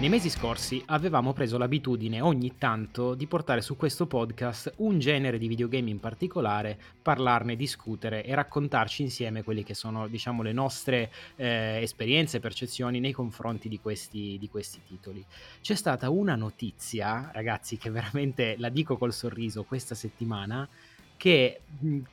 Nei mesi scorsi avevamo preso l'abitudine ogni tanto di portare su questo podcast un genere di videogame in particolare, parlarne, discutere e raccontarci insieme quelle che sono, diciamo, le nostre eh, esperienze e percezioni nei confronti di questi, di questi titoli. C'è stata una notizia, ragazzi, che veramente la dico col sorriso questa settimana, che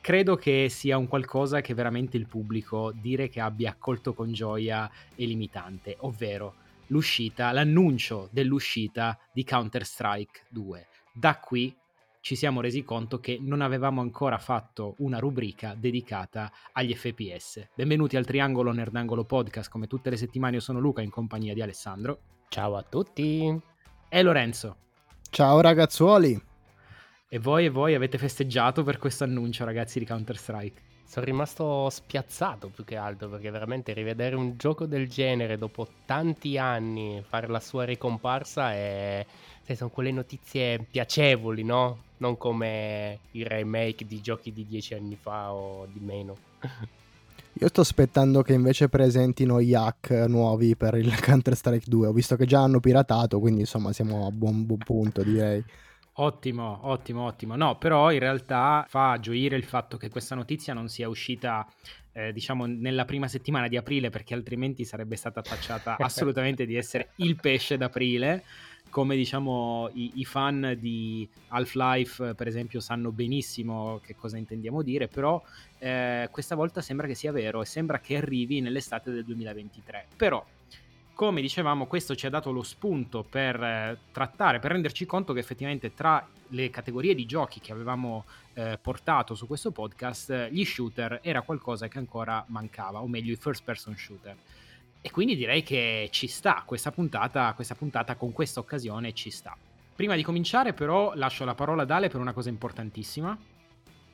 credo che sia un qualcosa che veramente il pubblico dire che abbia accolto con gioia è limitante, ovvero l'uscita, l'annuncio dell'uscita di Counter-Strike 2. Da qui ci siamo resi conto che non avevamo ancora fatto una rubrica dedicata agli FPS. Benvenuti al Triangolo Nerdangolo Podcast, come tutte le settimane io sono Luca in compagnia di Alessandro. Ciao a tutti. E Lorenzo. Ciao ragazzuoli. E voi e voi avete festeggiato per questo annuncio ragazzi di Counter-Strike? Sono rimasto spiazzato più che altro perché veramente rivedere un gioco del genere dopo tanti anni, fare la sua ricomparsa è... Sai, sono quelle notizie piacevoli, no? Non come i remake di giochi di dieci anni fa o di meno. Io sto aspettando che invece presentino gli hack nuovi per il Counter-Strike 2. Ho visto che già hanno piratato, quindi insomma siamo a buon, buon punto direi. Ottimo, ottimo, ottimo. No, però in realtà fa gioire il fatto che questa notizia non sia uscita, eh, diciamo, nella prima settimana di aprile, perché altrimenti sarebbe stata tacciata assolutamente di essere il pesce d'aprile. Come diciamo i, i, fan di Half-Life, per esempio, sanno benissimo che cosa intendiamo dire, però eh, questa volta sembra che sia vero e sembra che arrivi nell'estate del 2023. Però come dicevamo, questo ci ha dato lo spunto per eh, trattare, per renderci conto che effettivamente tra le categorie di giochi che avevamo eh, portato su questo podcast, gli shooter era qualcosa che ancora mancava, o meglio i first person shooter. E quindi direi che ci sta questa puntata, questa puntata con questa occasione ci sta. Prima di cominciare però lascio la parola ad Ale per una cosa importantissima.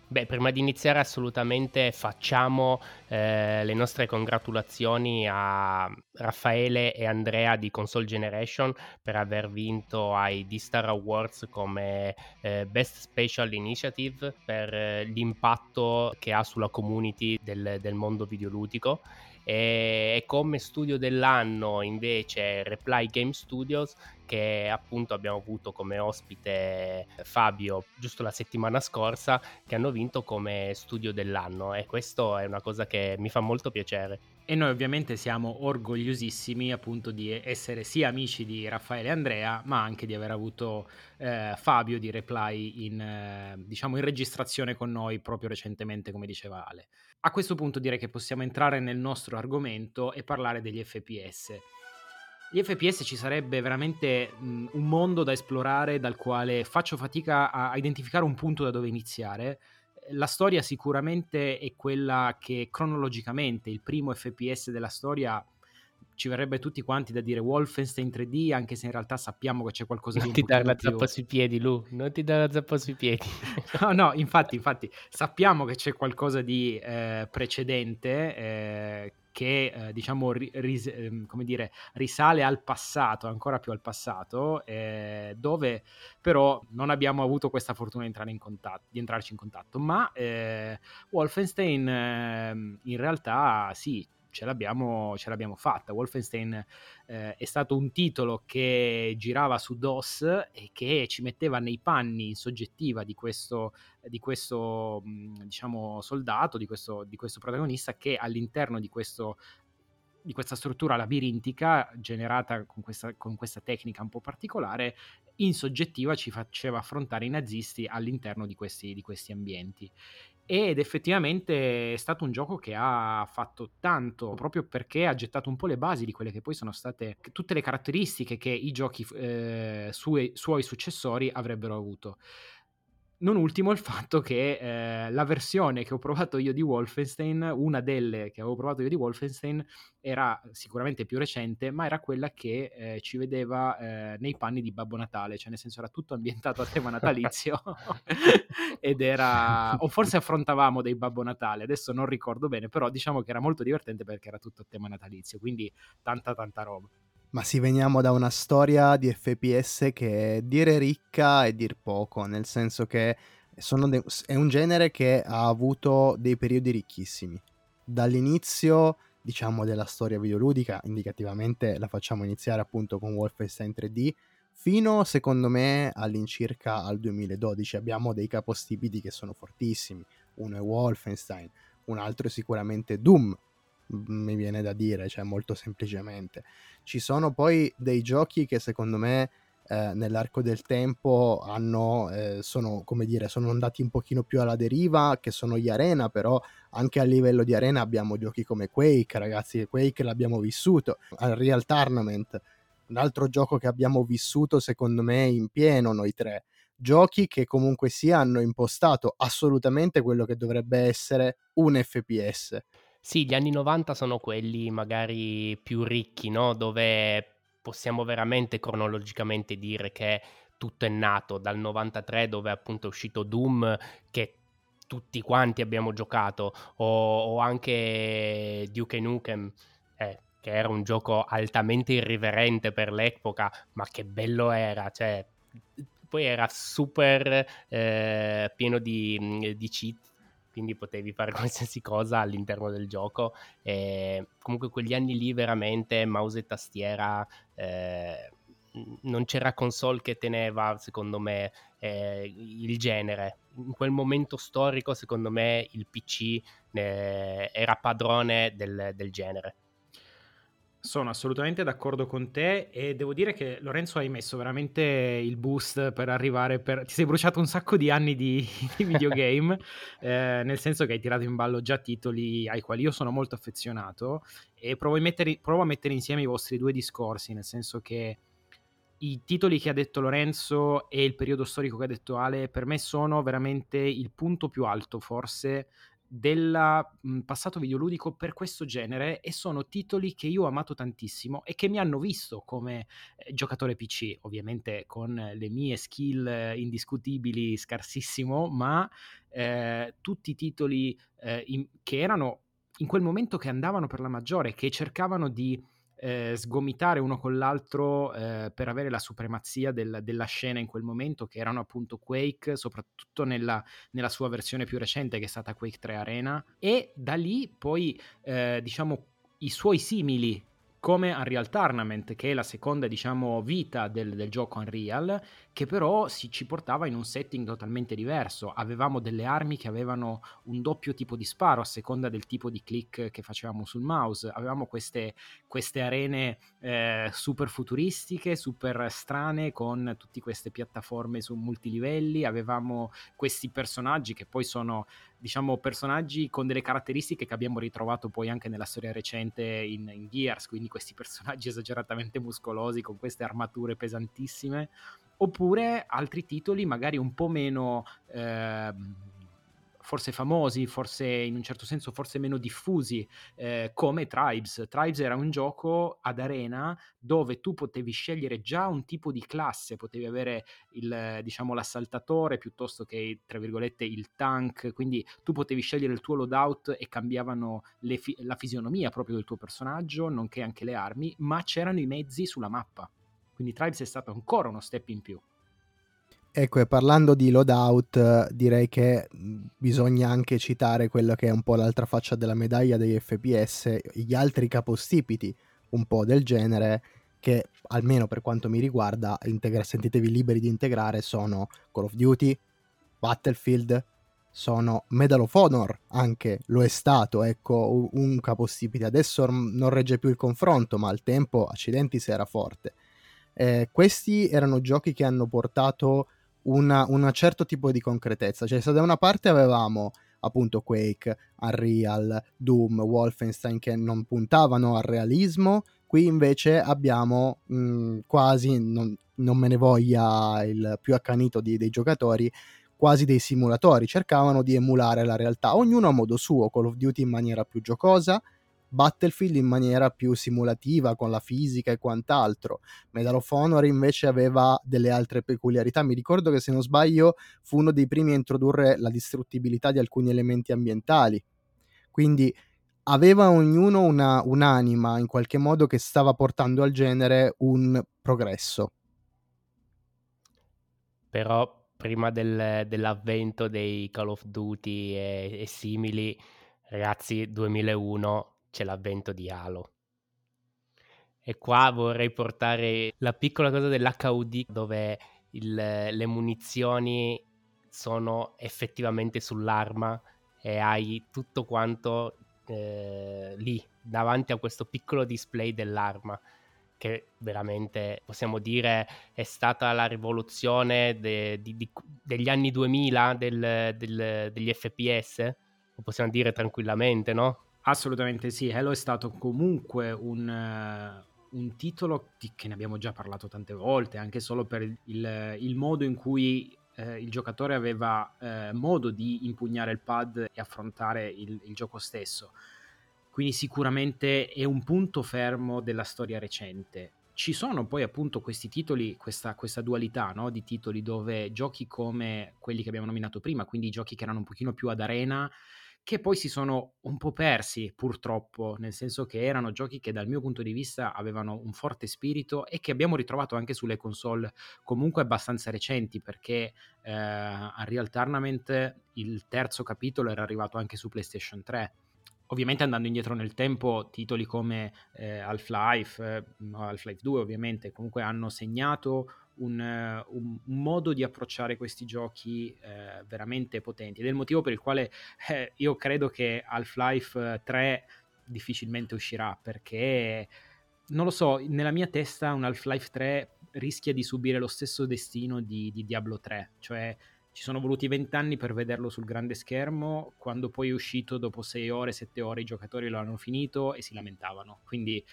Beh, prima di iniziare assolutamente facciamo eh, le nostre congratulazioni a Raffaele e Andrea di Console Generation per aver vinto ai D-Star Awards come eh, Best Special Initiative per eh, l'impatto che ha sulla community del, del mondo videoludico e come studio dell'anno invece Reply Game Studios che appunto abbiamo avuto come ospite Fabio giusto la settimana scorsa che hanno vinto come studio dell'anno e questo è una cosa che mi fa molto piacere. E noi ovviamente siamo orgogliosissimi appunto di essere sia amici di Raffaele e Andrea, ma anche di aver avuto eh, Fabio di Reply in, eh, diciamo in registrazione con noi proprio recentemente, come diceva Ale. A questo punto direi che possiamo entrare nel nostro argomento e parlare degli FPS. Gli FPS ci sarebbe veramente mh, un mondo da esplorare dal quale faccio fatica a identificare un punto da dove iniziare. La storia sicuramente è quella che cronologicamente il primo FPS della storia ci verrebbe tutti quanti da dire Wolfenstein 3D, anche se in realtà sappiamo che c'è qualcosa non di Non ti dare la zappa sui piedi, Lu, non ti dare la zappa sui piedi. no, no, infatti, infatti, sappiamo che c'è qualcosa di eh, precedente eh, che eh, diciamo ris- ehm, come dire, risale al passato, ancora più al passato, eh, dove però non abbiamo avuto questa fortuna di, in contatto, di entrarci in contatto. Ma eh, Wolfenstein ehm, in realtà sì, ce l'abbiamo, ce l'abbiamo fatta. Wolfenstein eh, è stato un titolo che girava su DOS e che ci metteva nei panni in soggettiva di questo, di questo diciamo, soldato, di questo, di questo protagonista che all'interno di questo di questa struttura labirintica generata con questa, con questa, tecnica un po' particolare, in soggettiva ci faceva affrontare i nazisti all'interno di questi, di questi ambienti ed effettivamente è stato un gioco che ha fatto tanto proprio perché ha gettato un po' le basi di quelle che poi sono state tutte le caratteristiche che i giochi eh, suoi, suoi successori avrebbero avuto. Non ultimo il fatto che eh, la versione che ho provato io di Wolfenstein, una delle che avevo provato io di Wolfenstein, era sicuramente più recente, ma era quella che eh, ci vedeva eh, nei panni di Babbo Natale, cioè nel senso era tutto ambientato a tema natalizio ed era... o forse affrontavamo dei Babbo Natale, adesso non ricordo bene, però diciamo che era molto divertente perché era tutto a tema natalizio, quindi tanta tanta roba. Ma sì, veniamo da una storia di FPS che è dire ricca e dir poco, nel senso che de- è un genere che ha avuto dei periodi ricchissimi. Dall'inizio diciamo della storia videoludica, indicativamente la facciamo iniziare appunto con Wolfenstein 3D, fino secondo me all'incirca al 2012 abbiamo dei capostipiti che sono fortissimi, uno è Wolfenstein, un altro è sicuramente Doom, mi viene da dire, cioè molto semplicemente. Ci sono poi dei giochi che secondo me eh, nell'arco del tempo hanno, eh, sono, come dire, sono andati un pochino più alla deriva, che sono gli Arena, però anche a livello di Arena abbiamo giochi come Quake, ragazzi, Quake l'abbiamo vissuto, Real Tournament, un altro gioco che abbiamo vissuto secondo me in pieno noi tre, giochi che comunque sì hanno impostato assolutamente quello che dovrebbe essere un FPS. Sì, gli anni 90 sono quelli magari più ricchi, no? Dove possiamo veramente cronologicamente dire che tutto è nato dal 93 dove appunto è uscito Doom che tutti quanti abbiamo giocato o, o anche Duke Nukem eh, che era un gioco altamente irriverente per l'epoca ma che bello era cioè poi era super eh, pieno di, di cheat quindi potevi fare qualsiasi cosa all'interno del gioco. E comunque quegli anni lì veramente mouse e tastiera, eh, non c'era console che teneva, secondo me, eh, il genere. In quel momento storico, secondo me, il PC eh, era padrone del, del genere. Sono assolutamente d'accordo con te e devo dire che Lorenzo hai messo veramente il boost per arrivare per... Ti sei bruciato un sacco di anni di, di videogame, eh, nel senso che hai tirato in ballo già titoli ai quali io sono molto affezionato e provo a, mettere, provo a mettere insieme i vostri due discorsi, nel senso che i titoli che ha detto Lorenzo e il periodo storico che ha detto Ale per me sono veramente il punto più alto forse del passato videoludico per questo genere e sono titoli che io ho amato tantissimo e che mi hanno visto come eh, giocatore PC, ovviamente con le mie skill eh, indiscutibili scarsissimo, ma eh, tutti i titoli eh, in, che erano in quel momento che andavano per la maggiore, che cercavano di eh, sgomitare uno con l'altro eh, per avere la supremazia del, della scena in quel momento, che erano appunto Quake, soprattutto nella, nella, sua versione più recente che è stata Quake 3 Arena, e da lì poi eh, diciamo i suoi simili come Unreal Tournament, che è la seconda, diciamo, vita del, del, gioco Unreal, che però si, ci portava in un setting totalmente diverso. Avevamo delle armi che avevano un doppio tipo di sparo a seconda del tipo di click che facevamo sul mouse. Avevamo queste, queste arene eh, super futuristiche, super strane, con tutte queste piattaforme su multilivelli. Avevamo questi personaggi che poi sono diciamo, personaggi con delle caratteristiche che abbiamo ritrovato poi anche nella storia recente in, in Gears, quindi questi personaggi esageratamente muscolosi con queste armature pesantissime, oppure altri titoli magari un po' meno... Eh, forse famosi, forse in un certo senso forse meno diffusi, eh, come Tribes. Tribes era un gioco ad arena dove tu potevi scegliere già un tipo di classe, potevi avere il, diciamo, l'assaltatore piuttosto che, tra virgolette, il tank, quindi tu potevi scegliere il tuo loadout e cambiavano fi- la fisionomia proprio del tuo personaggio, nonché anche le armi, ma c'erano i mezzi sulla mappa. Quindi Tribes è stato ancora uno step in più. Ecco, e parlando di loadout, direi che bisogna anche citare quello che è un po' l'altra faccia della medaglia degli FPS, gli altri capostipiti un po' del genere, che almeno per quanto mi riguarda, integra- sentitevi liberi di integrare, sono Call of Duty, Battlefield, sono Medal of Honor, anche lo è stato, ecco, un capostipite. Adesso non regge più il confronto, ma al tempo, accidenti se era forte. Eh, questi erano giochi che hanno portato un certo tipo di concretezza. Cioè, se da una parte avevamo appunto Quake, Unreal, Doom, Wolfenstein che non puntavano al realismo, qui invece abbiamo mh, mm, quasi, non, non, me ne voglia il più accanito di, dei giocatori, quasi dei simulatori, cercavano di emulare la realtà, ognuno a modo suo, Call of Duty in maniera più giocosa, Battlefield in maniera più simulativa con la fisica e quant'altro. Medal of Honor invece aveva delle altre peculiarità. Mi ricordo che se non sbaglio fu uno dei primi a introdurre la distruttibilità di alcuni elementi ambientali. Quindi aveva ognuno una, un'anima in qualche modo che stava portando al genere un progresso. Però prima del, dell'avvento dei Call of Duty e, e simili, ragazzi, 2001 c'è l'avvento di Halo. E qua vorrei portare la piccola cosa dell'HUD dove il, le munizioni sono effettivamente sull'arma e hai tutto quanto eh, lì davanti a questo piccolo display dell'arma che veramente possiamo dire è stata la rivoluzione de, di, di, degli anni 2000 del, del, degli FPS, lo possiamo dire tranquillamente, no? Assolutamente sì, Halo è stato comunque un, uh, un titolo di, che ne abbiamo già parlato tante volte, anche solo per il, il, il modo in cui eh, il giocatore aveva eh, modo di impugnare il pad e affrontare il, il, gioco stesso. Quindi sicuramente è un punto fermo della storia recente. Ci sono poi appunto questi titoli, questa, questa dualità no? di titoli dove giochi come quelli che abbiamo nominato prima, quindi giochi che erano un pochino più ad arena, che poi si sono un po' persi purtroppo, nel senso che erano giochi che dal mio punto di vista avevano un forte spirito e che abbiamo ritrovato anche sulle console comunque abbastanza recenti perché eh, Unreal Tournament il terzo capitolo era arrivato anche su PlayStation 3 ovviamente andando indietro nel tempo, titoli come eh, Half-Life, eh, Half-Life 2 ovviamente, comunque hanno segnato un, un, un, modo di approcciare questi giochi eh, veramente potenti. Ed è il motivo per il quale eh, io credo che Half-Life 3 difficilmente uscirà perché non lo so, nella mia testa un Half-Life 3 rischia di subire lo stesso destino di, di Diablo 3, cioè ci sono voluti vent'anni per vederlo sul grande schermo, quando poi è uscito dopo sei ore, sette ore i giocatori lo hanno finito e si lamentavano. Quindi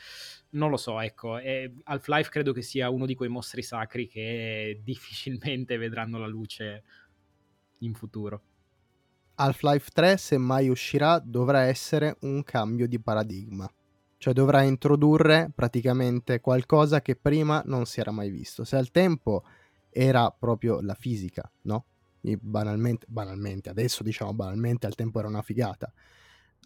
non lo so, ecco, Half-Life credo che sia uno di quei mostri sacri che difficilmente vedranno la luce in futuro. Half-Life 3, se mai uscirà, dovrà essere un cambio di paradigma. Cioè dovrà introdurre praticamente qualcosa che prima non si era mai visto. Se al tempo era proprio la fisica, no? Banalmente, banalmente, adesso diciamo banalmente, al tempo era una figata.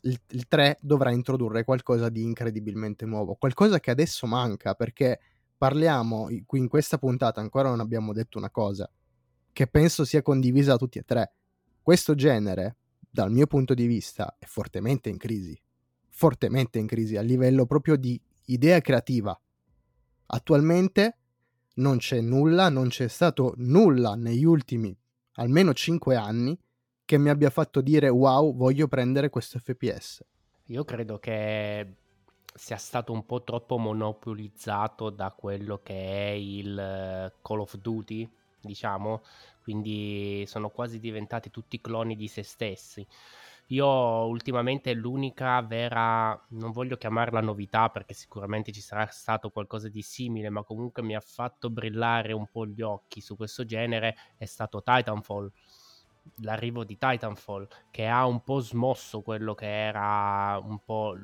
Il, il 3 dovrà introdurre qualcosa di incredibilmente nuovo, qualcosa che adesso manca perché parliamo, qui in questa puntata ancora non abbiamo detto una cosa che penso sia condivisa da tutti e tre. Questo genere, dal mio punto di vista, è fortemente in crisi. Fortemente in crisi a livello proprio di idea creativa. Attualmente non c'è nulla, non c'è stato nulla negli ultimi almeno 5 anni che mi abbia fatto dire wow, voglio prendere questo FPS. Io credo che sia stato un po' troppo monopolizzato da quello che è il eh, Call of Duty, diciamo, quindi sono quasi diventati tutti cloni di se stessi. Io ultimamente l'unica vera, non voglio chiamarla novità perché sicuramente ci sarà stato qualcosa di simile, ma comunque mi ha fatto brillare un po' gli occhi su questo genere è stato Titanfall. L'arrivo di Titanfall che ha un po' smosso quello che era un po'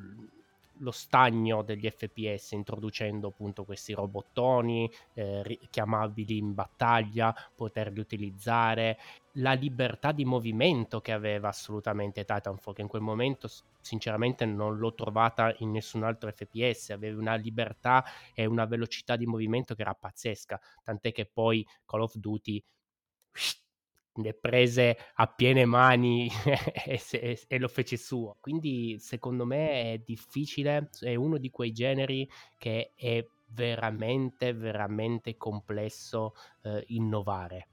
lo stagno degli FPS introducendo appunto questi robottoni eh, chiamabili in battaglia, poterli utilizzare, la libertà di movimento che aveva assolutamente Titanfall, che in quel momento sinceramente non l'ho trovata in nessun altro FPS, aveva una libertà e una velocità di movimento che era pazzesca, tant'è che poi Call of Duty le prese a piene mani e, se, e, lo fece suo. Quindi secondo me è difficile, è uno di quei generi che è veramente, veramente complesso eh, innovare.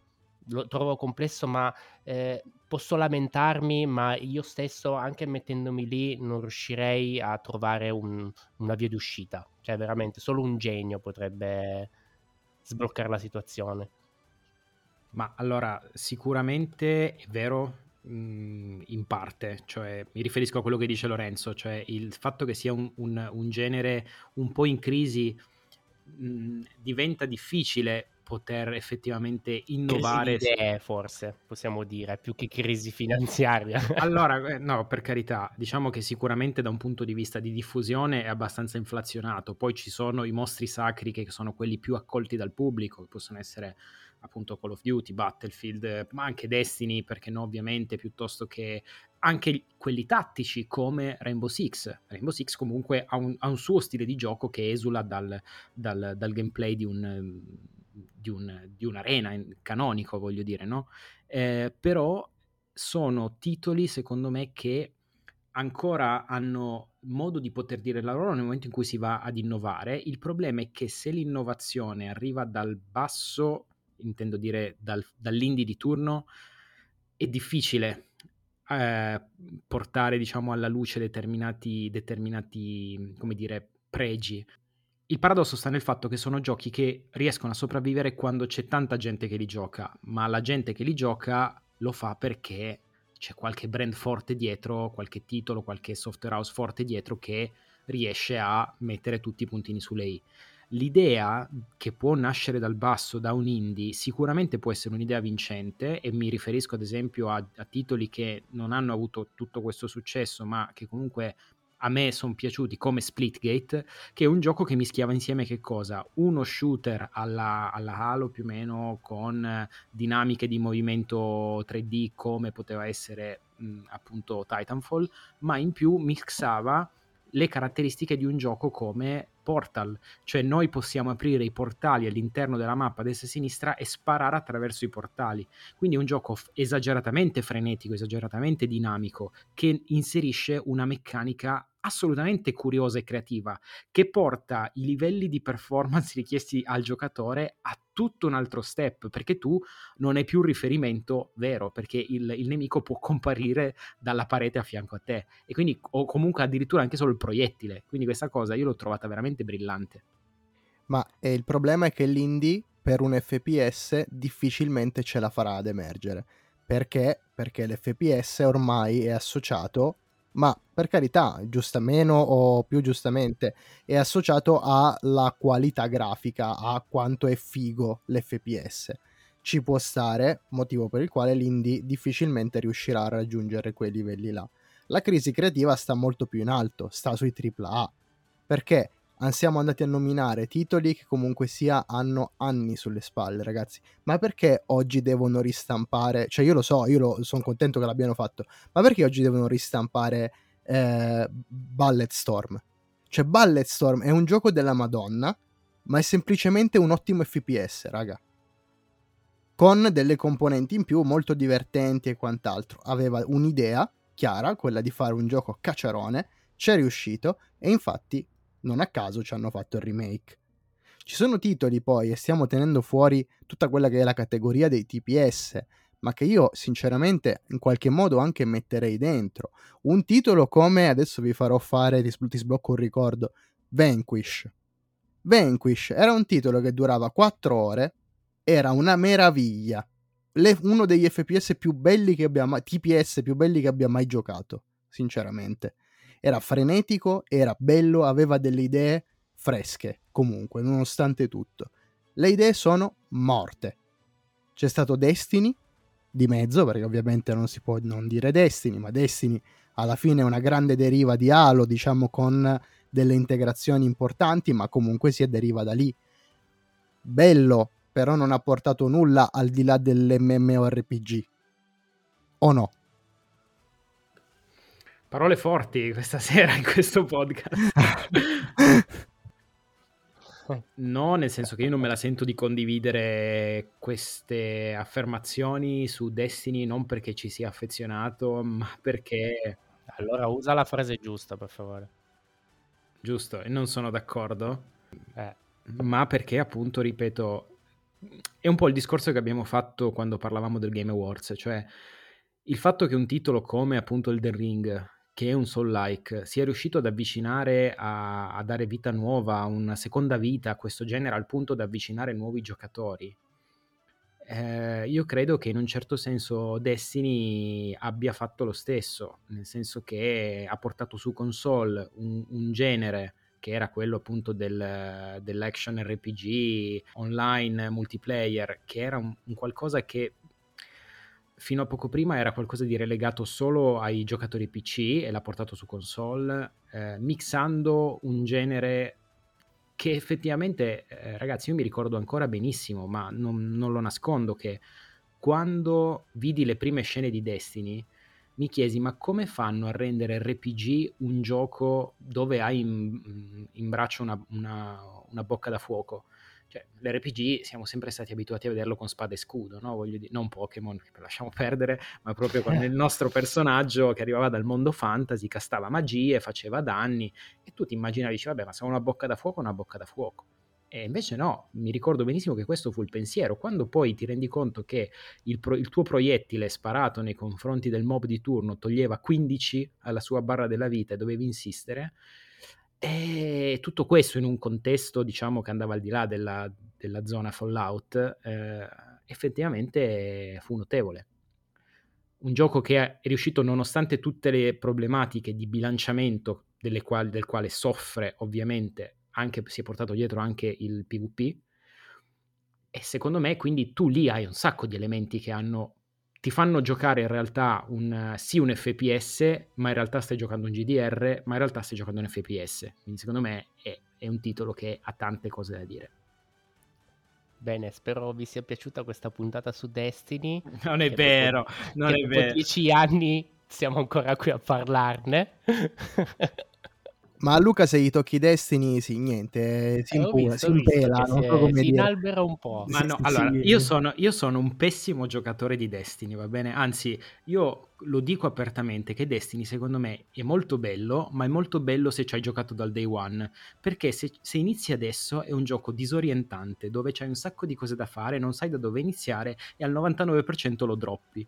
Lo trovo complesso, ma eh, posso lamentarmi, ma io stesso, anche mettendomi lì, non riuscirei a trovare un, una via d'uscita. Cioè, veramente, solo un genio potrebbe sbloccare la situazione. Ma allora, sicuramente è vero mh, in parte, cioè mi riferisco a quello che dice Lorenzo, cioè il fatto che sia un, un, un genere un po' in crisi mh, diventa difficile poter effettivamente innovare. Crisi idee, forse possiamo dire, più che crisi finanziaria. allora, eh, no, per carità, diciamo che sicuramente da un punto di vista di diffusione è abbastanza inflazionato. Poi ci sono i mostri sacri che sono quelli più accolti dal pubblico, che possono essere appunto Call of Duty, Battlefield, ma anche Destiny, perché no, ovviamente, piuttosto che anche quelli tattici come Rainbow Six. Rainbow Six comunque ha un, ha un suo stile di gioco che esula dal, dal, dal gameplay di un, di, un, di un'arena canonico, voglio dire, no? Eh, però sono titoli, secondo me, che ancora hanno modo di poter dire la loro nel momento in cui si va ad innovare. Il problema è che se l'innovazione arriva dal basso, intendo dire dal, dall'indie di turno, è difficile eh, portare diciamo alla luce determinati, determinati come dire, pregi. Il paradosso sta nel fatto che sono giochi che riescono a sopravvivere quando c'è tanta gente che li gioca, ma la gente che li gioca lo fa perché c'è qualche brand forte dietro, qualche titolo, qualche software house forte dietro che riesce a mettere tutti i puntini su lei. L'idea che può nascere dal basso da un indie sicuramente può essere un'idea vincente e mi riferisco ad esempio a, a titoli che non hanno avuto tutto questo successo ma che comunque a me sono piaciuti come Splitgate, che è un gioco che mischiava insieme che cosa? Uno shooter alla, alla Halo più o meno con dinamiche di movimento 3D come poteva essere mh, appunto Titanfall, ma in più mixava le caratteristiche di un gioco come Portal, cioè noi possiamo aprire i portali all'interno della mappa destra e sinistra e sparare attraverso i portali. Quindi è un gioco f- esageratamente frenetico, esageratamente dinamico, che inserisce una meccanica assolutamente curiosa e creativa che porta i livelli di performance richiesti al giocatore a tutto un altro step perché tu non hai più un riferimento vero perché il, il nemico può comparire dalla parete a fianco a te. E quindi o comunque addirittura anche solo il proiettile. Quindi questa cosa io l'ho trovata veramente brillante. Ma eh, il problema è che l'indie per un FPS difficilmente ce la farà ad emergere. Perché? Perché l'FPS ormai è associato ma per carità, giusta meno o più giustamente, è associato alla qualità grafica, a quanto è figo l'FPS. Ci può stare, motivo per il quale l'indie difficilmente riuscirà a raggiungere quei livelli là. La crisi creativa sta molto più in alto, sta sui AAA. Perché? Siamo andati a nominare titoli che comunque sia hanno anni sulle spalle, ragazzi. Ma perché oggi devono ristampare? Cioè, io lo so, io sono contento che l'abbiano fatto, ma perché oggi devono ristampare eh, Ballet Storm? Cioè, Ballet Storm è un gioco della Madonna, ma è semplicemente un ottimo FPS, raga. Con delle componenti in più molto divertenti e quant'altro. Aveva un'idea chiara, quella di fare un gioco cacciarone, ci è riuscito e infatti non a caso ci hanno fatto il remake. Ci sono titoli poi, e stiamo tenendo fuori tutta quella che è la categoria dei TPS, ma che io sinceramente in qualche modo anche metterei dentro. Un titolo come, adesso vi farò fare, ti, ti sblocco un ricordo, Vanquish. Vanquish era un titolo che durava 4 ore, era una meraviglia. Le, uno degli FPS più belli che abbia mai, TPS più belli che abbia mai giocato, sinceramente era frenetico, era bello, aveva delle idee fresche comunque, nonostante tutto. Le idee sono morte. C'è stato Destiny di mezzo, perché ovviamente non si può non dire Destiny, ma Destiny alla fine è una grande deriva di Halo, diciamo con delle integrazioni importanti, ma comunque si deriva da lì. Bello, però non ha portato nulla al di là dell'MMORPG. O no? Parole forti questa sera in questo podcast. no, nel senso che io non me la sento di condividere queste affermazioni su Destiny non perché ci sia affezionato, ma perché... Allora usa la frase giusta, per favore. Giusto, e non sono d'accordo. Eh. Ma perché appunto, ripeto, è un po' il discorso che abbiamo fatto quando parlavamo del Game Awards, cioè il fatto che un titolo come appunto Elden Ring che è un soul-like, sia riuscito ad avvicinare, a, a, dare vita nuova, una seconda vita a questo genere al punto da avvicinare nuovi giocatori. Eh, io credo che in un certo senso Destiny abbia fatto lo stesso, nel senso che ha portato su console un, un genere che era quello appunto del, dell'action RPG online multiplayer, che era un, un qualcosa che fino a poco prima era qualcosa di relegato solo ai giocatori PC e l'ha portato su console, eh, mixando un genere che effettivamente, eh, ragazzi, io mi ricordo ancora benissimo, ma non, non, lo nascondo che quando vidi le prime scene di Destiny mi chiesi ma come fanno a rendere RPG un gioco dove hai in, in braccio una, una, una bocca da fuoco? Cioè, l'RPG siamo sempre stati abituati a vederlo con spada e scudo, no? Voglio dire, non Pokémon, che lasciamo perdere, ma proprio con il nostro personaggio che arrivava dal mondo fantasy, castava magie, faceva danni, e tu ti immaginavi, dici, vabbè, ma se una bocca da fuoco, una bocca da fuoco. E invece no, mi ricordo benissimo che questo fu il pensiero. Quando poi ti rendi conto che il, pro- il, tuo proiettile sparato nei confronti del mob di turno toglieva 15 alla sua barra della vita e dovevi insistere, e tutto questo in un contesto, diciamo, che andava al di là della, della zona Fallout, eh, effettivamente fu notevole. Un gioco che è riuscito, nonostante tutte le problematiche di bilanciamento quali, del quale soffre ovviamente, anche, si è portato dietro anche il PvP, e secondo me quindi tu lì hai un sacco di elementi che hanno ti fanno giocare in realtà un, sì un FPS, ma in realtà stai giocando un GDR, ma in realtà stai giocando un FPS. Quindi secondo me è, è un titolo che ha tante cose da dire. Bene, spero vi sia piaciuta questa puntata su Destiny. Non è vero, dopo, non è vero. Dopo dieci anni siamo ancora qui a parlarne. Ma a Luca se gli tocchi i destini, sì, niente, si, eh, impula, visto, si impela, non so come si dire. inalbera un po'. Ma no, allora, io sono, io sono un pessimo giocatore di Destiny, va bene? Anzi, io lo dico apertamente che Destiny secondo me è molto bello, ma è molto bello se ci hai giocato dal day one, perché se, se inizi adesso è un gioco disorientante, dove c'hai un sacco di cose da fare, non sai da dove iniziare e al 99% lo droppi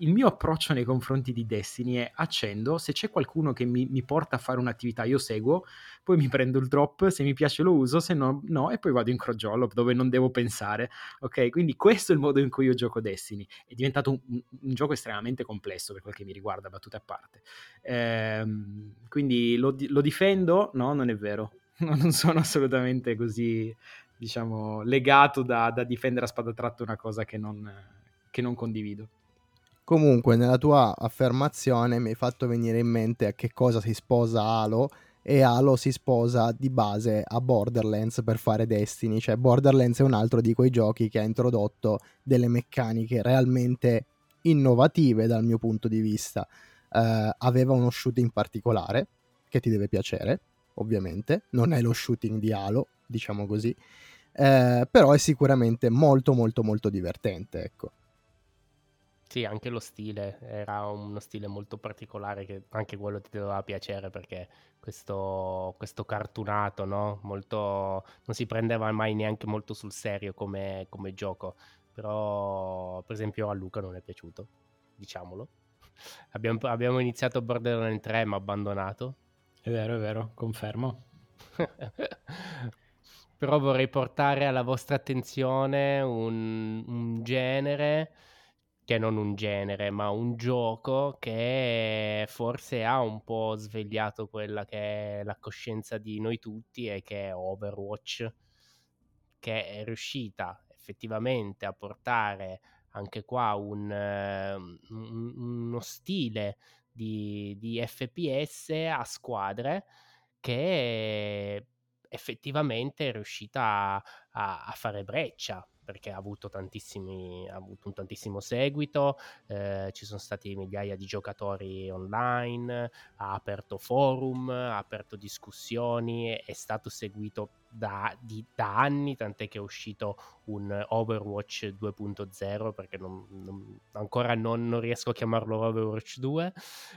il mio approccio nei confronti di Destiny è accendo, se c'è qualcuno che mi, mi, porta a fare un'attività io seguo, poi mi prendo il drop, se mi piace lo uso, se no no, e poi vado in crogiolo dove non devo pensare, ok? Quindi questo è il modo in cui io gioco Destiny, è diventato un, un gioco estremamente complesso per quel che mi riguarda, battute a parte. Ehm, quindi lo, lo difendo? No, non è vero, non sono assolutamente così, diciamo, legato da, da difendere a spada tratta una cosa che non, che non condivido. Comunque, nella tua affermazione mi hai fatto venire in mente a che cosa si sposa Halo e Halo si sposa di base a Borderlands per fare Destiny, cioè Borderlands è un altro di quei giochi che ha introdotto delle meccaniche realmente innovative dal mio punto di vista. Uh, aveva uno shooting particolare che ti deve piacere, ovviamente, non è lo shooting di Halo, diciamo così, uh, però è sicuramente molto molto molto divertente, ecco. Sì, anche lo stile era uno stile molto particolare che anche quello ti doveva piacere perché questo, questo cartunato, no? Molto, non si prendeva mai neanche molto sul serio come, come gioco, però per esempio a Luca non è piaciuto, diciamolo. Abbiamo, abbiamo iniziato Borderlands 3 ma abbandonato. È vero, è vero, confermo. però vorrei portare alla vostra attenzione un, un genere che non un genere, ma un gioco che forse ha un po' svegliato quella che è la coscienza di noi tutti e che è Overwatch, che è riuscita effettivamente a portare anche qua un, uh, uno stile di, di FPS a squadre che effettivamente è riuscita a, a fare breccia perché ha avuto, ha avuto un tantissimo seguito, eh, ci sono stati migliaia di giocatori online, ha aperto forum, ha aperto discussioni, è stato seguito da, di, da anni, tant'è che è uscito un Overwatch 2.0, perché non, non, ancora non, non, riesco a chiamarlo Overwatch 2.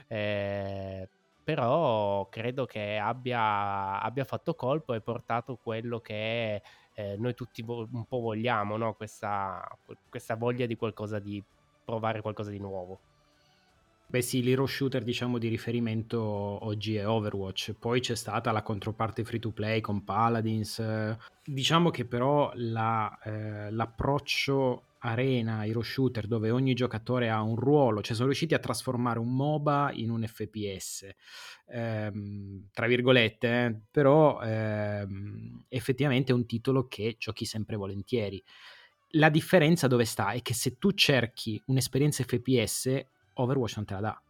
Eh, però credo che abbia, abbia fatto colpo e portato quello che è eh, noi tutti vo- un po' vogliamo, no? questa, questa voglia di qualcosa di provare qualcosa di nuovo. Beh sì, l'hero shooter diciamo di riferimento oggi è Overwatch, poi c'è stata la controparte free to play con Paladins, diciamo che però la, eh, l'approccio arena, hero shooter, dove ogni giocatore ha un ruolo, cioè sono riusciti a trasformare un MOBA in un FPS, ehm, tra virgolette, eh, però ehm, effettivamente è un titolo che giochi sempre volentieri. La differenza dove sta è che se tu cerchi un'esperienza FPS, Overwatch non te la dà.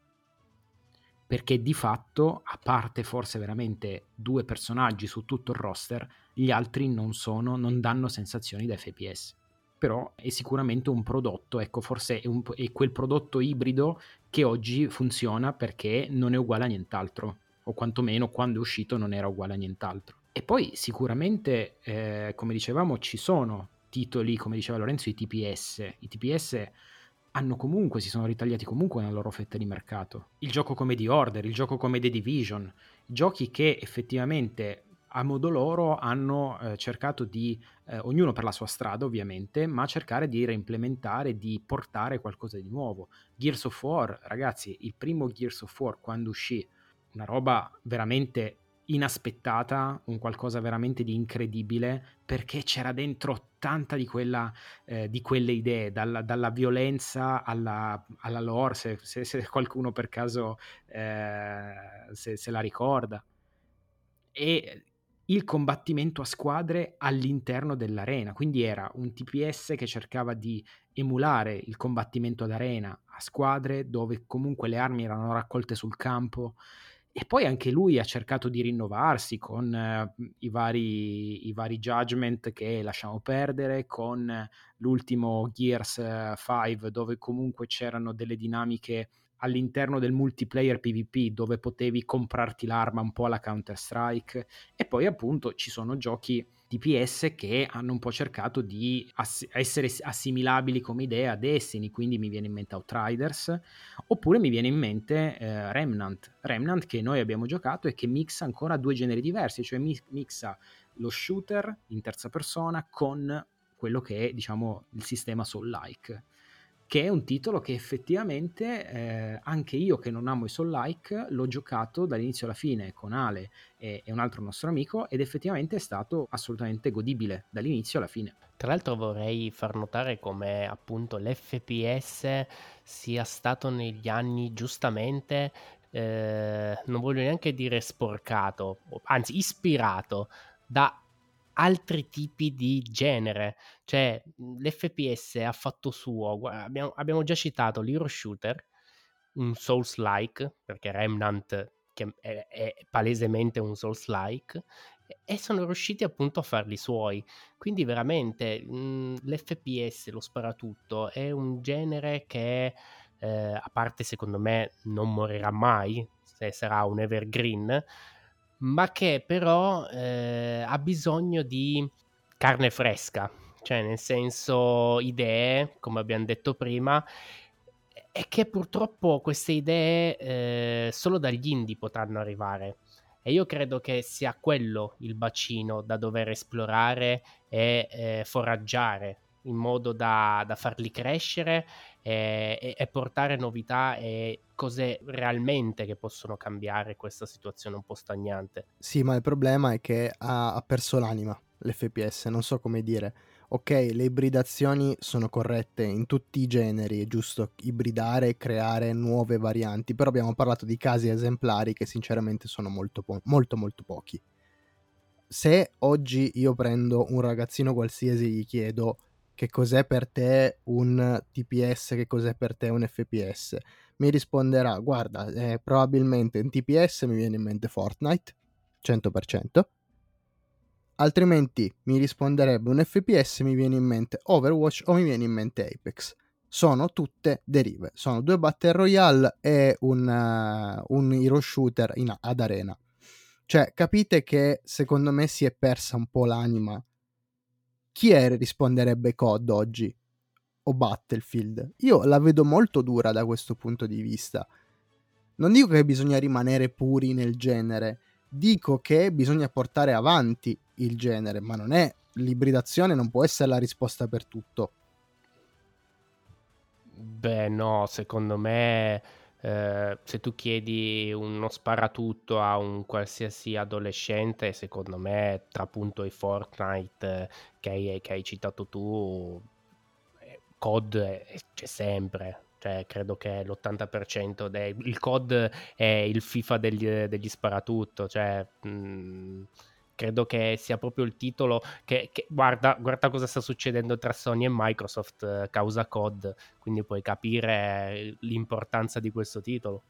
Perché di fatto, a parte forse veramente due personaggi su tutto il roster, gli altri non sono, non danno sensazioni da FPS però è sicuramente un prodotto, ecco, forse è, un, è, quel prodotto ibrido che oggi funziona perché non è uguale a nient'altro, o quantomeno quando è uscito non era uguale a nient'altro. E poi sicuramente, eh, come dicevamo, ci sono titoli, come diceva Lorenzo, i TPS. I TPS hanno comunque, si sono ritagliati comunque nella loro fetta di mercato. Il gioco come The Order, il gioco come The Division, giochi che effettivamente a modo loro hanno eh, cercato di, eh, ognuno per la sua strada ovviamente, ma cercare di reimplementare, di portare qualcosa di nuovo. Gears of War, ragazzi, il primo Gears of War quando uscì, una roba veramente inaspettata, un qualcosa veramente di incredibile, perché c'era dentro tanta di, quella, eh, di quelle idee, dalla, dalla violenza alla, alla lore, se, se, se, qualcuno per caso eh, se, se la ricorda. E il combattimento a squadre all'interno dell'arena, quindi era un TPS che cercava di emulare il combattimento d'arena a squadre dove comunque le armi erano raccolte sul campo, e poi anche lui ha cercato di rinnovarsi con eh, i, vari, i, vari, judgment che lasciamo perdere, con l'ultimo Gears 5 dove comunque c'erano delle dinamiche all'interno del multiplayer PvP dove potevi comprarti l'arma un po' alla Counter Strike e poi appunto ci sono giochi DPS che hanno un po' cercato di ass- essere assimilabili come idea a Destiny, quindi mi viene in mente Outriders, oppure mi viene in mente eh, Remnant, Remnant che noi abbiamo giocato e che mixa ancora due generi diversi, cioè mi- mixa lo shooter in terza persona con quello che è diciamo il sistema soul-like che è un titolo che effettivamente eh, anche io che non amo i Soul Like l'ho giocato dall'inizio alla fine con Ale e, e, un altro nostro amico ed effettivamente è stato assolutamente godibile dall'inizio alla fine. Tra l'altro vorrei far notare come appunto l'FPS sia stato negli anni giustamente eh, non voglio neanche dire sporcato, anzi ispirato da altri tipi di genere. Cioè, l'FPS ha fatto suo. Abbiamo, abbiamo già citato l'Hero Shooter, un Souls-like, perché Remnant che è, è palesemente un Souls-like, e sono riusciti appunto a farli suoi. Quindi veramente mh, l'FPS, lo sparatutto, è un genere che, eh, a parte secondo me, non morirà mai, se sarà un evergreen, ma che però eh, ha bisogno di carne fresca, cioè nel senso idee, come abbiamo detto prima, e che purtroppo queste idee eh, solo dagli indie potranno arrivare. E io credo che sia quello il bacino da dover esplorare e eh, foraggiare in modo da, da farli crescere e, e, e, portare novità e cose realmente che possono cambiare questa situazione un po' stagnante. Sì, ma il problema è che ha, ha perso l'anima l'FPS, non so come dire. Ok, le ibridazioni sono corrette in tutti i generi, è giusto ibridare e creare nuove varianti, però abbiamo parlato di casi esemplari che sinceramente sono molto, po- molto, molto pochi. Se oggi io prendo un ragazzino qualsiasi e gli chiedo che cos'è per te un TPS, che cos'è per te un FPS, mi risponderà, guarda, eh, probabilmente un TPS mi viene in mente Fortnite, 100%, altrimenti mi risponderebbe un FPS mi viene in mente Overwatch o mi viene in mente Apex. Sono tutte derive, sono due Battle Royale e un, uh, un hero shooter in, ad arena. Cioè, capite che secondo me si è persa un po' l'anima chi è risponderebbe COD oggi? O Battlefield? Io la vedo molto dura da questo punto di vista. Non dico che bisogna rimanere puri nel genere, dico che bisogna portare avanti il genere, ma non è l'ibridazione non può essere la risposta per tutto. Beh, no, secondo me eh, se tu chiedi uno sparatutto a un qualsiasi adolescente, secondo me, tra appunto i Fortnite che hai, che hai citato tu, eh, COD c'è sempre. Cioè, credo che l'80% del COD è il FIFA degli, degli sparatutto. Cioè, mh, mm, credo che sia proprio il titolo che, che guarda, guarda, cosa sta succedendo tra Sony e Microsoft eh, causa COD, quindi puoi capire l'importanza di questo titolo.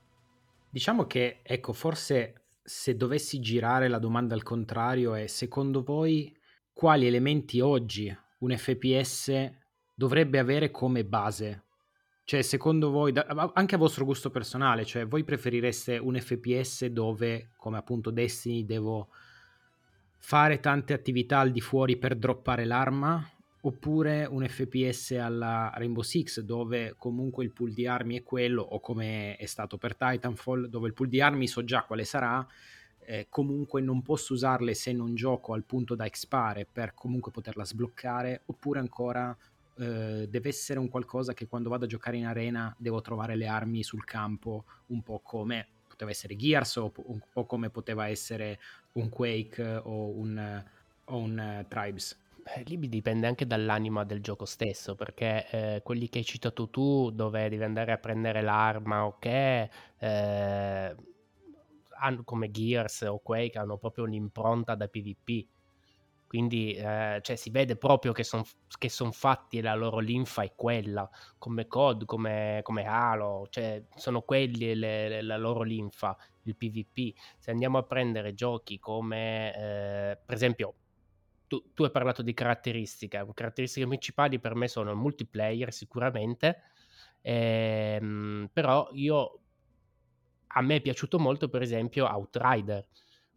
Diciamo che, ecco, forse se dovessi girare la domanda al contrario è secondo voi quali elementi oggi un FPS dovrebbe avere come base? Cioè, secondo voi, anche a vostro gusto personale, cioè voi preferireste un FPS dove, come appunto Destiny, devo fare tante attività al di fuori per droppare l'arma oppure un FPS alla Rainbow Six dove comunque il pool di armi è quello o come è stato per Titanfall dove il pool di armi so già quale sarà eh, comunque non posso usarle se non gioco al punto da expare per comunque poterla sbloccare oppure ancora eh, deve essere un qualcosa che quando vado a giocare in arena devo trovare le armi sul campo un po' come poteva essere Gears o po' come poteva essere un Quake o un, o un uh, Tribes Beh, lì dipende anche dall'anima del gioco stesso, perché eh, quelli che hai citato tu, dove devi andare a prendere l'arma o che, eh, come Gears o Quake, hanno proprio un'impronta da PvP. Quindi eh, cioè, si vede proprio che sono son fatti e la loro linfa è quella, come COD, come, come Halo, cioè sono quelli le, le, la loro linfa, il PvP. Se andiamo a prendere giochi come, eh, per esempio, tu, tu, hai parlato di caratteristiche, caratteristiche principali per me sono il multiplayer sicuramente, ehm, però io, a me è piaciuto molto per esempio Outrider,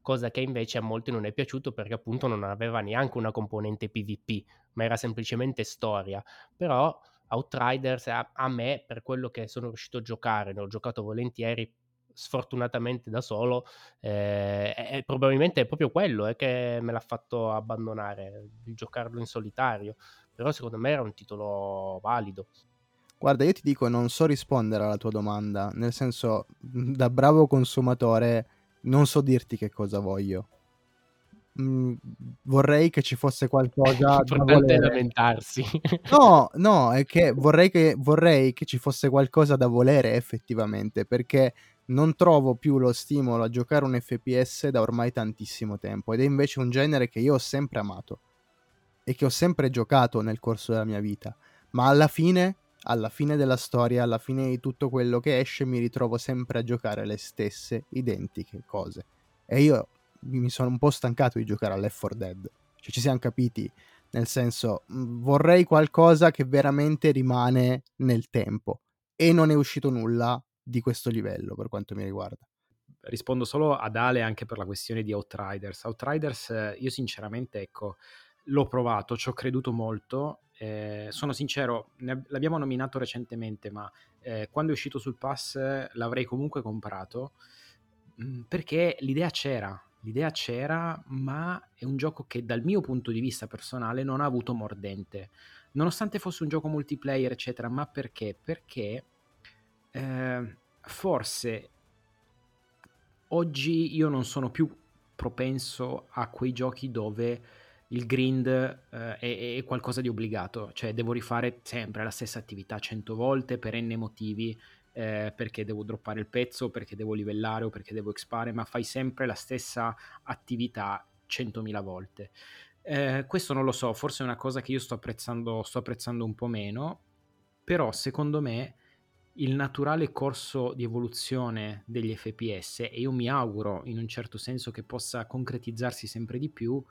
cosa che invece a molti non è piaciuto perché appunto non aveva neanche una componente PvP, ma era semplicemente storia, però Outriders a, a me, per quello che sono riuscito a giocare, ne ho giocato volentieri, sfortunatamente da solo, eh, è, probabilmente è proprio quello eh, che me l'ha fatto abbandonare, giocarlo in solitario, però secondo me era un titolo valido. Guarda, io ti dico, non so rispondere alla tua domanda, nel senso, da bravo consumatore, non so dirti che cosa voglio. Mm, vorrei che ci fosse qualcosa da volere. lamentarsi. no, no, è che vorrei, che vorrei che ci fosse qualcosa da volere effettivamente, perché non trovo più lo stimolo a giocare un FPS da ormai tantissimo tempo ed è invece un genere che io ho sempre amato e che ho sempre giocato nel corso della mia vita, ma alla fine, alla fine della storia, alla fine di tutto quello che esce mi ritrovo sempre a giocare le stesse identiche cose. E io mi sono un po' stancato di giocare a Left 4 Dead. Cioè ci siamo capiti, nel senso vorrei qualcosa che veramente rimane nel tempo e non è uscito nulla di questo livello per quanto mi riguarda. Rispondo solo ad Ale anche per la questione di Outriders. Outriders, io sinceramente, ecco, l'ho provato, ci ho creduto molto. Eh, sono sincero, ne, l'abbiamo nominato recentemente, ma eh, quando è uscito sul pass l'avrei comunque comprato mm, perché l'idea c'era. L'idea c'era, ma è un gioco che dal mio punto di vista personale non ha avuto mordente. Nonostante fosse un gioco multiplayer, eccetera, ma perché? Perché eh, forse oggi io non sono più propenso a quei giochi dove il grind eh, è, è, qualcosa di obbligato, cioè devo rifare sempre la stessa attività cento volte per n motivi, eh, perché devo droppare il pezzo, perché devo livellare o perché devo expare, ma fai sempre la stessa attività centomila volte. Eh, questo non lo so, forse è una cosa che io sto apprezzando, sto apprezzando un po' meno, però secondo me il naturale corso di evoluzione degli FPS e io mi auguro in un certo senso che possa concretizzarsi sempre di più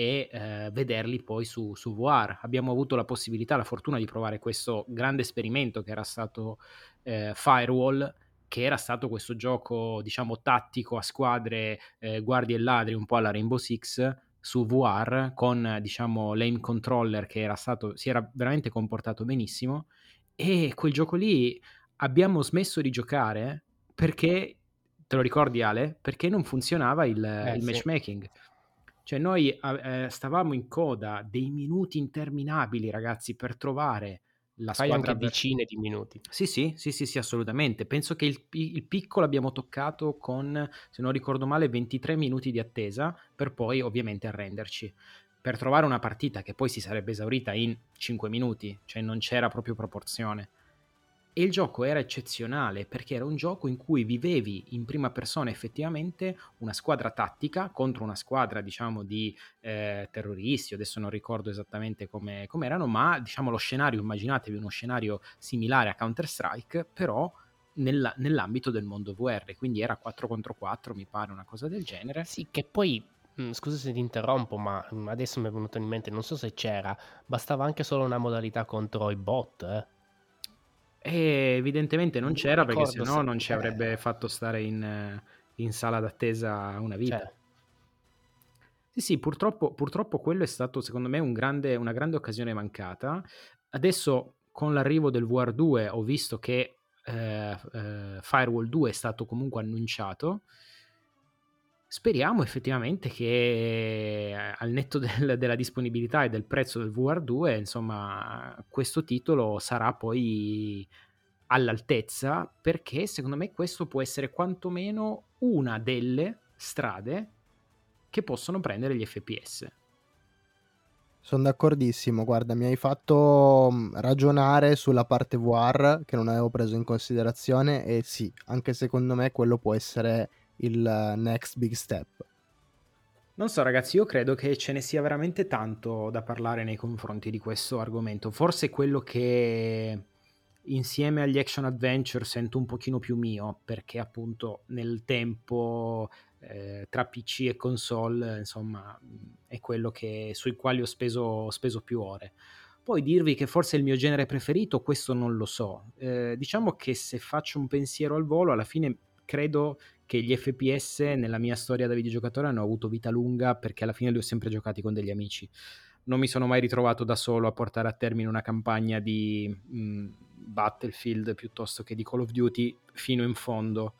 e eh, vederli poi su, su VR. Abbiamo avuto la possibilità, la fortuna di provare questo grande esperimento che era stato eh, Firewall, che era stato questo gioco, diciamo, tattico a squadre, eh, guardie e ladri, un po' alla Rainbow Six su VR con, diciamo, l'aim controller che era stato, si era veramente comportato benissimo e quel gioco lì abbiamo smesso di giocare perché, te lo ricordi Ale? Perché non funzionava il, eh, il matchmaking. Cioè noi eh, stavamo in coda dei minuti interminabili, ragazzi, per trovare la Fai squadra... anche decine di minuti. Sì, sì, sì, sì, sì, assolutamente. Penso che il, il piccolo abbiamo toccato con, se non ricordo male, 23 minuti di attesa per poi ovviamente arrenderci. Per trovare una partita che poi si sarebbe esaurita in 5 minuti, cioè non c'era proprio proporzione. E il gioco era eccezionale perché era un gioco in cui vivevi in prima persona effettivamente una squadra tattica contro una squadra, diciamo, di eh, terroristi. Adesso non ricordo esattamente come erano, ma diciamo lo scenario, immaginatevi uno scenario similare a Counter-Strike, però nella, nell'ambito del mondo VR. Quindi era 4 contro 4, mi pare, una cosa del genere. Sì, che poi mm, scusa se ti interrompo, ma mm, adesso mi è venuto in mente, non so se c'era, bastava anche solo una modalità contro i bot, eh. E evidentemente non c'era perché sennò non ci avrebbe fatto stare in, in sala d'attesa una vita. Cioè. Sì, sì, purtroppo, purtroppo quello è stato secondo me un grande, una grande occasione mancata. Adesso con l'arrivo del VR2 ho visto che eh, eh, Firewall 2 è stato comunque annunciato. Speriamo effettivamente che eh, al netto del, della disponibilità e del prezzo del VR2, insomma, questo titolo sarà poi all'altezza perché secondo me questo può essere quantomeno una delle strade che possono prendere gli FPS. Sono d'accordissimo, guarda, mi hai fatto mm, ragionare sulla parte VR che non avevo preso in considerazione e sì, anche secondo me quello può essere il next big step. Non so ragazzi, io credo che ce ne sia veramente tanto da parlare nei confronti di questo argomento. Forse quello che insieme agli action adventure sento un pochino più mio, perché appunto nel tempo eh, tra PC e console, insomma, è quello che, sui quali ho speso, ho speso, più ore. Poi dirvi che forse è il mio genere preferito, questo non lo so. Eh, diciamo che se faccio un pensiero al volo, alla fine credo che gli FPS nella mia storia da videogiocatore hanno avuto vita lunga perché alla fine li ho sempre giocati con degli amici. Non mi sono mai ritrovato da solo a portare a termine una campagna di mh, Battlefield piuttosto che di Call of Duty fino in fondo.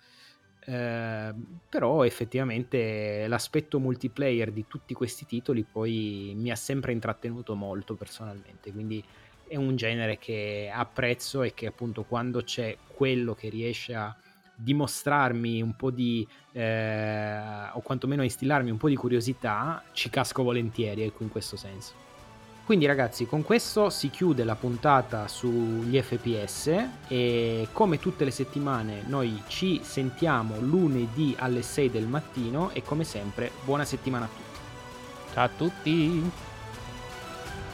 Eh, però effettivamente l'aspetto multiplayer di tutti questi titoli poi mi ha sempre intrattenuto molto personalmente, quindi è un genere che apprezzo e che appunto quando c'è quello che riesce a dimostrarmi un po' di eh, o quantomeno a instillarmi un po' di curiosità ci casco volentieri ecco in questo senso quindi ragazzi, con questo si chiude la puntata sugli FPS e come tutte le settimane noi ci sentiamo lunedì alle 6 del mattino e come sempre buona settimana a tutti. Ciao a tutti.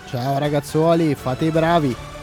Ciao ragazzuoli, fate i bravi.